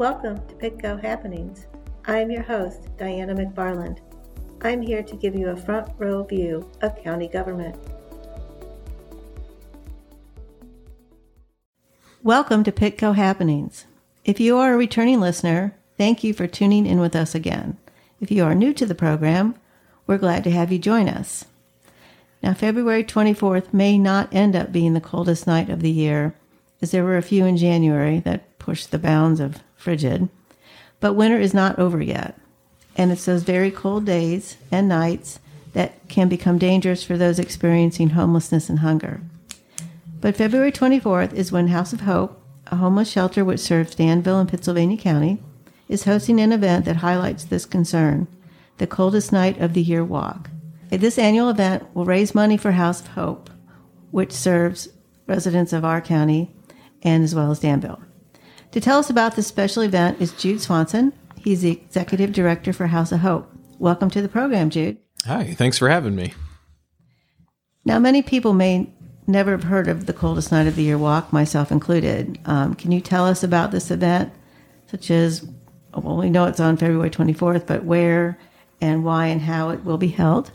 Welcome to PittCo Happenings. I'm your host, Diana McFarland. I'm here to give you a front row view of county government. Welcome to PittCo Happenings. If you are a returning listener, thank you for tuning in with us again. If you are new to the program, we're glad to have you join us. Now, February 24th may not end up being the coldest night of the year, as there were a few in January that pushed the bounds of frigid. But winter is not over yet, and it's those very cold days and nights that can become dangerous for those experiencing homelessness and hunger. But February 24th is when House of Hope, a homeless shelter which serves Danville and Pittsylvania County, is hosting an event that highlights this concern the Coldest Night of the Year Walk. This annual event will raise money for House of Hope, which serves residents of our county and as well as Danville. To tell us about this special event is Jude Swanson. He's the executive director for House of Hope. Welcome to the program, Jude. Hi, thanks for having me. Now, many people may never have heard of the coldest night of the year walk, myself included. Um, can you tell us about this event, such as, well, we know it's on February 24th, but where and why and how it will be held?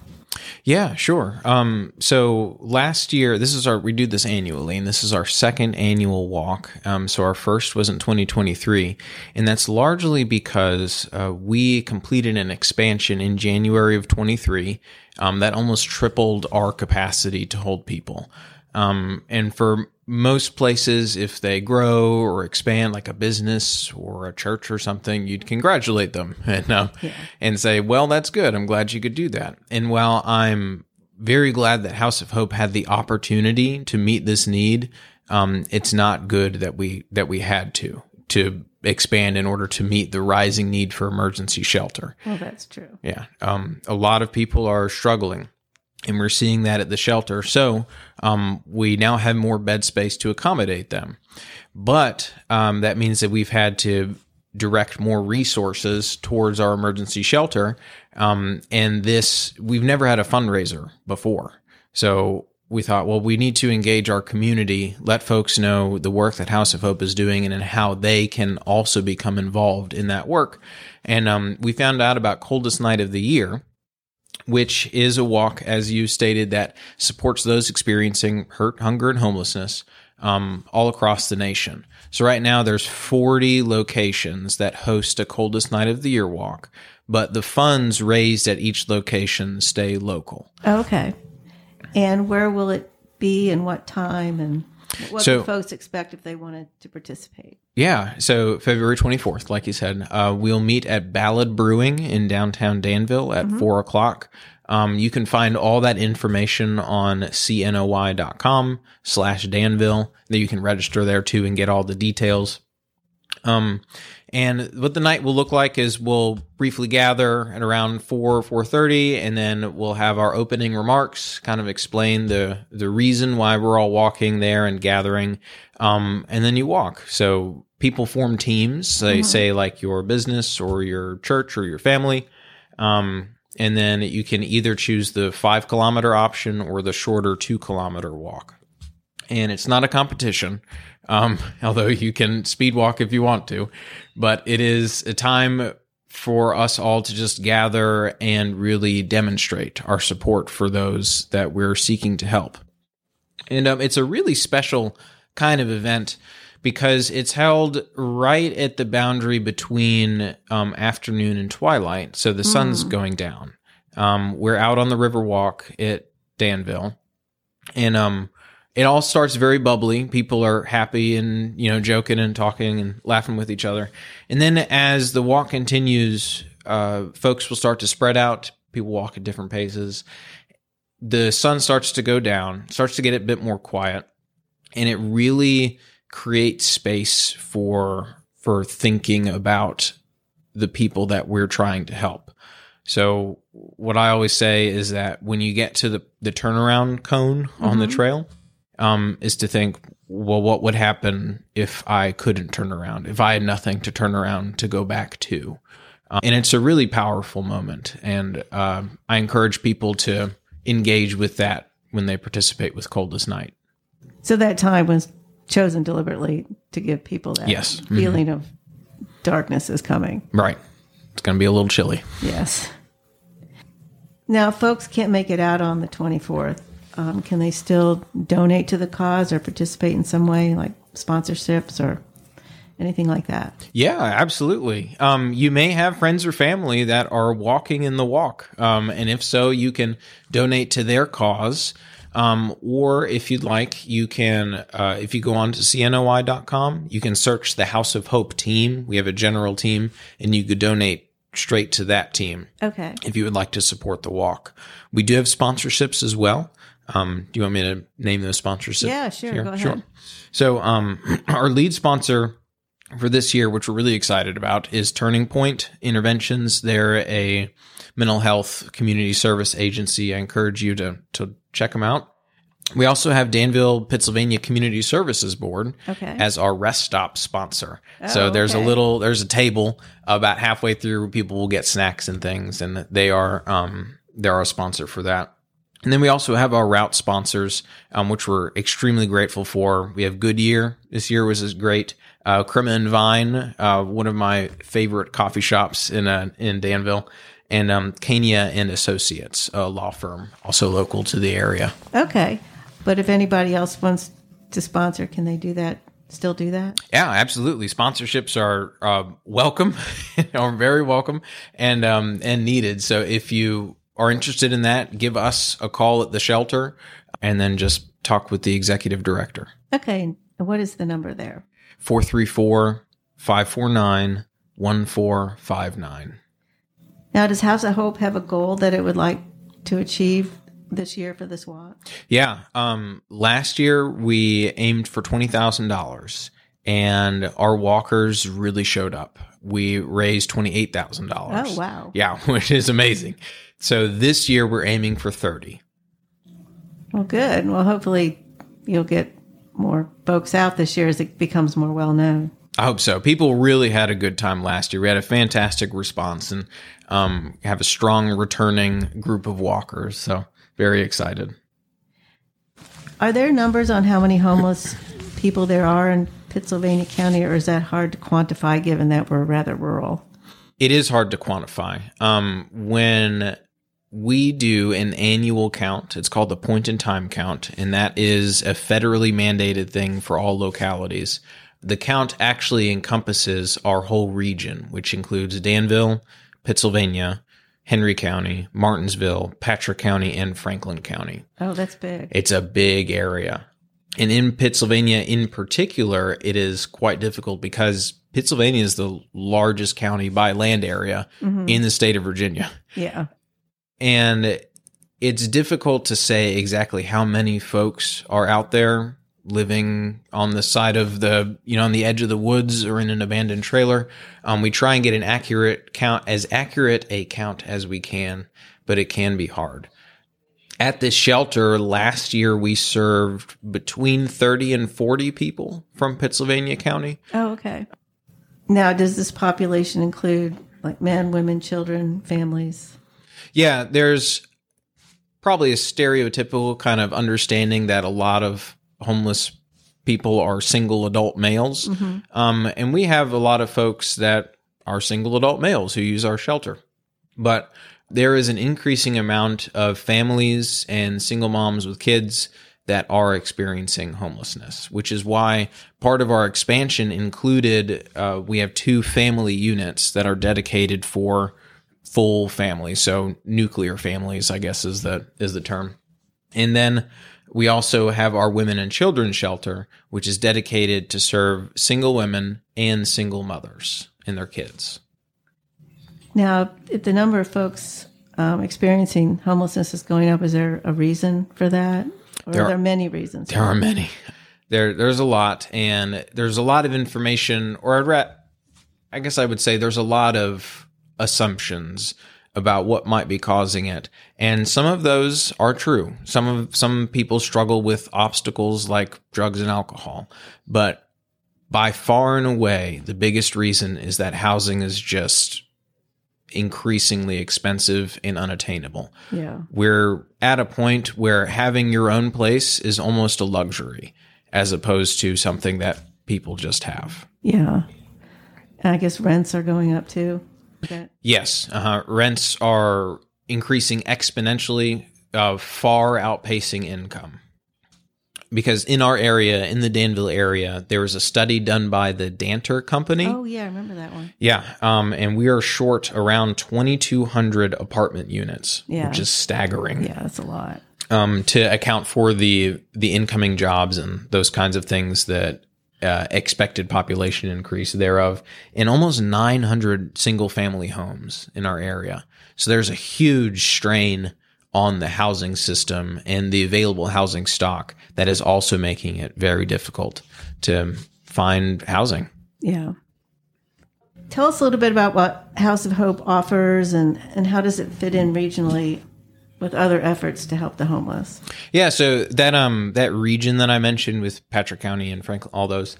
Yeah, sure. Um, so last year, this is our we do this annually, and this is our second annual walk. Um, so our first was in 2023, and that's largely because uh, we completed an expansion in January of 23 um, that almost tripled our capacity to hold people. Um, and for most places, if they grow or expand, like a business or a church or something, you'd congratulate them and um, yeah. and say, "Well, that's good. I'm glad you could do that." And while I'm very glad that House of Hope had the opportunity to meet this need, um, it's not good that we that we had to to expand in order to meet the rising need for emergency shelter. Well, that's true. Yeah, um, a lot of people are struggling and we're seeing that at the shelter. So um, we now have more bed space to accommodate them, but um, that means that we've had to direct more resources towards our emergency shelter. Um, and this we've never had a fundraiser before, so we thought, well, we need to engage our community, let folks know the work that House of Hope is doing, and how they can also become involved in that work. And um, we found out about coldest night of the year which is a walk, as you stated, that supports those experiencing hurt, hunger, and homelessness um, all across the nation. So right now, there's 40 locations that host a coldest night of the year walk, but the funds raised at each location stay local. Okay, and where will it be, and what time, and what so, do folks expect if they wanted to participate? Yeah, so February 24th, like you said, uh, we'll meet at Ballad Brewing in downtown Danville at mm-hmm. 4 o'clock. Um, you can find all that information on cnoy.com slash Danville that you can register there too and get all the details. Um, and what the night will look like is we'll briefly gather at around 4 4:30 and then we'll have our opening remarks, kind of explain the the reason why we're all walking there and gathering. Um, and then you walk. So people form teams, they mm-hmm. say like your business or your church or your family. Um, and then you can either choose the 5 kilometer option or the shorter 2 kilometer walk. And it's not a competition um, although you can speed walk if you want to. But it is a time for us all to just gather and really demonstrate our support for those that we're seeking to help. And um, it's a really special kind of event because it's held right at the boundary between um, afternoon and twilight. So the sun's mm. going down. Um, we're out on the river walk at Danville. And um, it all starts very bubbly. People are happy and, you know, joking and talking and laughing with each other. And then as the walk continues, uh, folks will start to spread out. People walk at different paces. The sun starts to go down, starts to get a bit more quiet, and it really creates space for for thinking about the people that we're trying to help. So what I always say is that when you get to the the turnaround cone mm-hmm. on the mm-hmm. trail, um, is to think, well, what would happen if I couldn't turn around, if I had nothing to turn around to go back to? Um, and it's a really powerful moment. And uh, I encourage people to engage with that when they participate with Coldest Night. So that time was chosen deliberately to give people that yes. feeling mm-hmm. of darkness is coming. Right. It's going to be a little chilly. Yes. Now, folks can't make it out on the 24th. Um, can they still donate to the cause or participate in some way, like sponsorships or anything like that? Yeah, absolutely. Um, you may have friends or family that are walking in the walk. Um, and if so, you can donate to their cause. Um, or if you'd like, you can, uh, if you go on to cnoy.com, you can search the House of Hope team. We have a general team and you could donate straight to that team. Okay. If you would like to support the walk, we do have sponsorships as well. Um, do you want me to name those sponsors? Yeah, sure. Go ahead. Sure. So, um, our lead sponsor for this year, which we're really excited about, is Turning Point Interventions. They're a mental health community service agency. I encourage you to to check them out. We also have Danville, Pittsylvania Community Services Board okay. as our rest stop sponsor. Oh, so there's okay. a little, there's a table about halfway through. People will get snacks and things, and they are um, they're our sponsor for that. And then we also have our route sponsors, um, which we're extremely grateful for. We have Goodyear. This year was great. Uh, Crema and Vine, uh, one of my favorite coffee shops in uh, in Danville, and um, Kania and Associates, a law firm, also local to the area. Okay. But if anybody else wants to sponsor, can they do that? Still do that? Yeah, absolutely. Sponsorships are uh, welcome, are very welcome, and um, and needed. So if you are interested in that, give us a call at the shelter, and then just talk with the executive director. Okay. What is the number there? 434 549 1459. Now, does House of Hope have a goal that it would like to achieve this year for this walk? Yeah. Um, last year we aimed for twenty thousand dollars, and our walkers really showed up. We raised twenty eight thousand dollars. Oh, wow. Yeah, which is amazing. So this year we're aiming for thirty. Well, good. Well, hopefully you'll get more folks out this year as it becomes more well known. I hope so. People really had a good time last year. We had a fantastic response and um, have a strong returning group of walkers. So very excited. Are there numbers on how many homeless people there are in Pittsylvania County, or is that hard to quantify given that we're rather rural? It is hard to quantify. Um, when we do an annual count, it's called the point in time count, and that is a federally mandated thing for all localities. The count actually encompasses our whole region, which includes Danville, Pittsylvania, Henry County, Martinsville, Patrick County, and Franklin County. Oh, that's big. It's a big area. And in Pittsylvania in particular, it is quite difficult because Pittsylvania is the largest county by land area mm-hmm. in the state of Virginia. Yeah. And it's difficult to say exactly how many folks are out there living on the side of the, you know, on the edge of the woods or in an abandoned trailer. Um, we try and get an accurate count, as accurate a count as we can, but it can be hard. At this shelter last year, we served between 30 and 40 people from Pittsylvania County. Oh, okay. Now, does this population include like men, women, children, families? Yeah, there's probably a stereotypical kind of understanding that a lot of homeless people are single adult males. Um, and we have a lot of folks that are single adult males who use our shelter. But there is an increasing amount of families and single moms with kids that are experiencing homelessness, which is why part of our expansion included uh, we have two family units that are dedicated for full families, so nuclear families, I guess is the is the term. And then we also have our women and children shelter, which is dedicated to serve single women and single mothers and their kids. Now, if the number of folks um, experiencing homelessness is going up, is there a reason for that? Or There are are- there many reasons? There are many. There, there's a lot, and there's a lot of information, or I guess I would say there's a lot of assumptions about what might be causing it, and some of those are true. Some of some people struggle with obstacles like drugs and alcohol, but by far and away, the biggest reason is that housing is just increasingly expensive and unattainable Yeah. we're at a point where having your own place is almost a luxury as opposed to something that people just have. Yeah. And I guess rents are going up too. Yes, uh-huh. rents are increasing exponentially, uh, far outpacing income. Because in our area, in the Danville area, there was a study done by the Danter Company. Oh yeah, I remember that one. Yeah, um, and we are short around 2,200 apartment units, Yeah. which is staggering Yeah, that's a lot. um, to account for the the incoming jobs and those kinds of things that uh, expected population increase thereof, in almost 900 single family homes in our area. So there's a huge strain on the housing system and the available housing stock that is also making it very difficult to find housing. Yeah. Tell us a little bit about what House of Hope offers and, and how does it fit in regionally with other efforts to help the homeless? Yeah, so that um that region that I mentioned with Patrick County and Franklin, all those,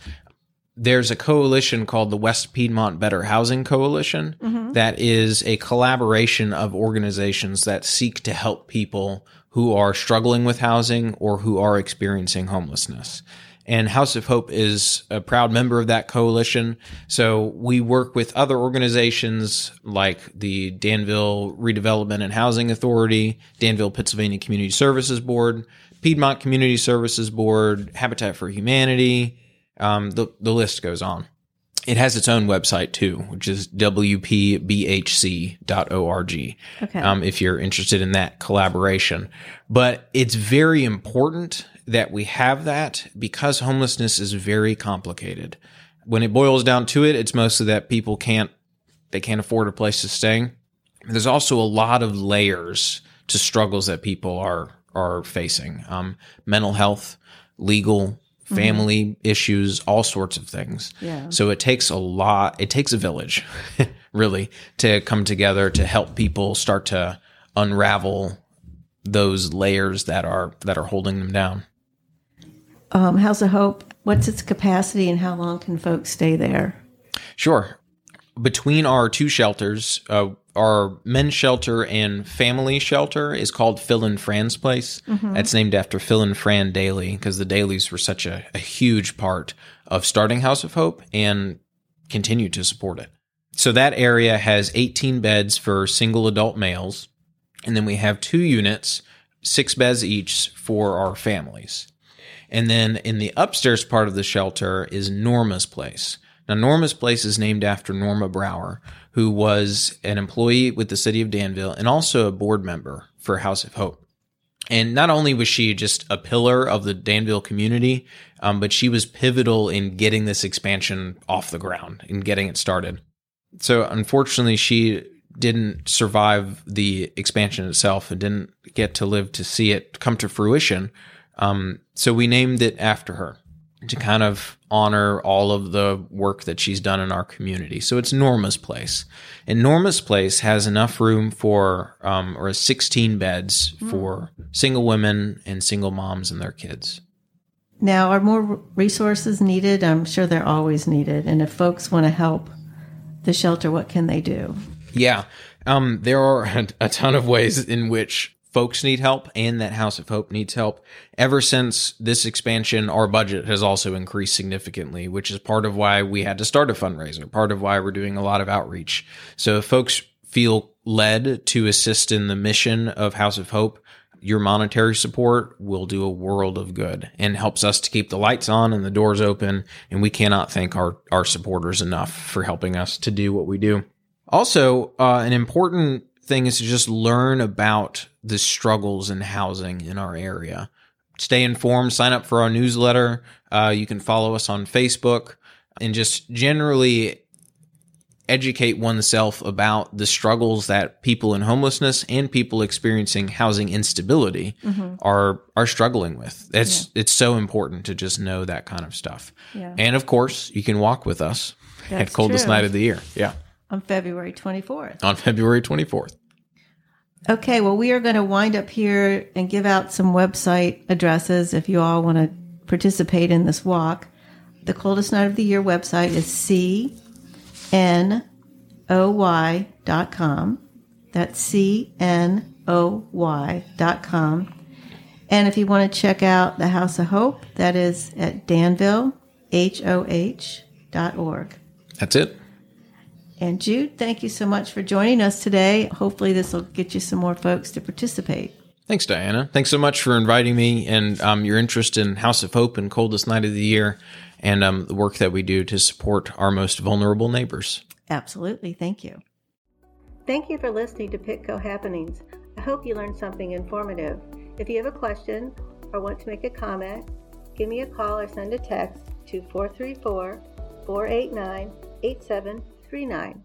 there's a coalition called the West Piedmont Better Housing Coalition that is a collaboration of organizations that seek to help people who are struggling with housing or who are experiencing homelessness. And House of Hope is a proud member of that coalition. So we work with other organizations like the Danville Redevelopment and Housing Authority, Danville Pittsylvania Community Services Board, Piedmont Community Services Board, Habitat for Humanity. Um, the, the list goes on. It has its own website too, which is wpbhc.org. Okay. Um, if you're interested in that collaboration. But it's very important that we have that because homelessness is very complicated. When it boils down to it, it's mostly that people can't they can't afford a place to stay. There's also a lot of layers to struggles that people are are facing. Um, mental health, legal, family issues, all sorts of things. Yeah. So it takes a lot. It takes a village, really, to come together to help people start to unravel those layers that are that are holding them down. Um, House of Hope, what's its capacity and how long can folks stay there? Sure. Between our two shelters, uh, our men's shelter and family shelter is called Phil and Fran's Place. That's named after Phil and Fran Daly because the Dailies were such a, a huge part of starting House of Hope and continue to support it. So that area has 18 beds for single adult males. And then we have two units, six beds each for our families. And then in the upstairs part of the shelter is Norma's Place. Now, Norma's Place is named after Norma Brower, who was an employee with the city of Danville and also a board member for House of Hope. And not only was she just a pillar of the Danville community, um, but she was pivotal in getting this expansion off the ground and getting it started. So, unfortunately, she didn't survive the expansion itself and didn't get to live to see it come to fruition. Um, so we named it after her to kind of honor all of the work that she's done in our community. So it's Norma's Place. And Norma's Place has enough room for, um, or 16 beds for single women and single moms and their kids. Now, are more resources needed? I'm sure they're always needed. And if folks want to help the shelter, what can they do? Yeah. Um, there are a ton of ways in which folks need help and that House of Hope needs help. Ever since this expansion, our budget has also increased significantly, which is part of why we had to start a fundraiser, part of why we're doing a lot of outreach. So if folks feel led to assist in the mission of House of Hope, your monetary support will do a world of good and helps us to keep the lights on and the doors open. And we cannot thank our, our supporters enough for helping us to do what we do. Also, uh, an important thing is to just learn about the struggles in housing in our area. Stay informed, sign up for our newsletter. Uh, you can follow us on Facebook and just generally educate oneself about the struggles that people in homelessness and people experiencing housing instability are are struggling with. It's it's so important to just know that kind of stuff. Yeah. And of course, you can walk with us at coldest true. night of the year. Yeah On February 24th. on February 24th. Okay, well, we are going to wind up here and give out some website addresses if you all want to participate in this walk. The coldest night of the year website is cnoy.com. That's cnoy.com. And if you want to check out the House of Hope, that is at danville, H-O-H, dot org. That's it. And Jude, thank you so much for joining us today. Hopefully, this will get you some more folks to participate. Thanks, Diana. Thanks so much for inviting me and um, your interest in House of Hope and Coldest Night of the Year and um, the work that we do to support our most vulnerable neighbors. Absolutely. Thank you. Thank you for listening to PittCo Happenings. I hope you learned something informative. If you have a question or want to make a comment, give me a call or send a text to 434 489 8739.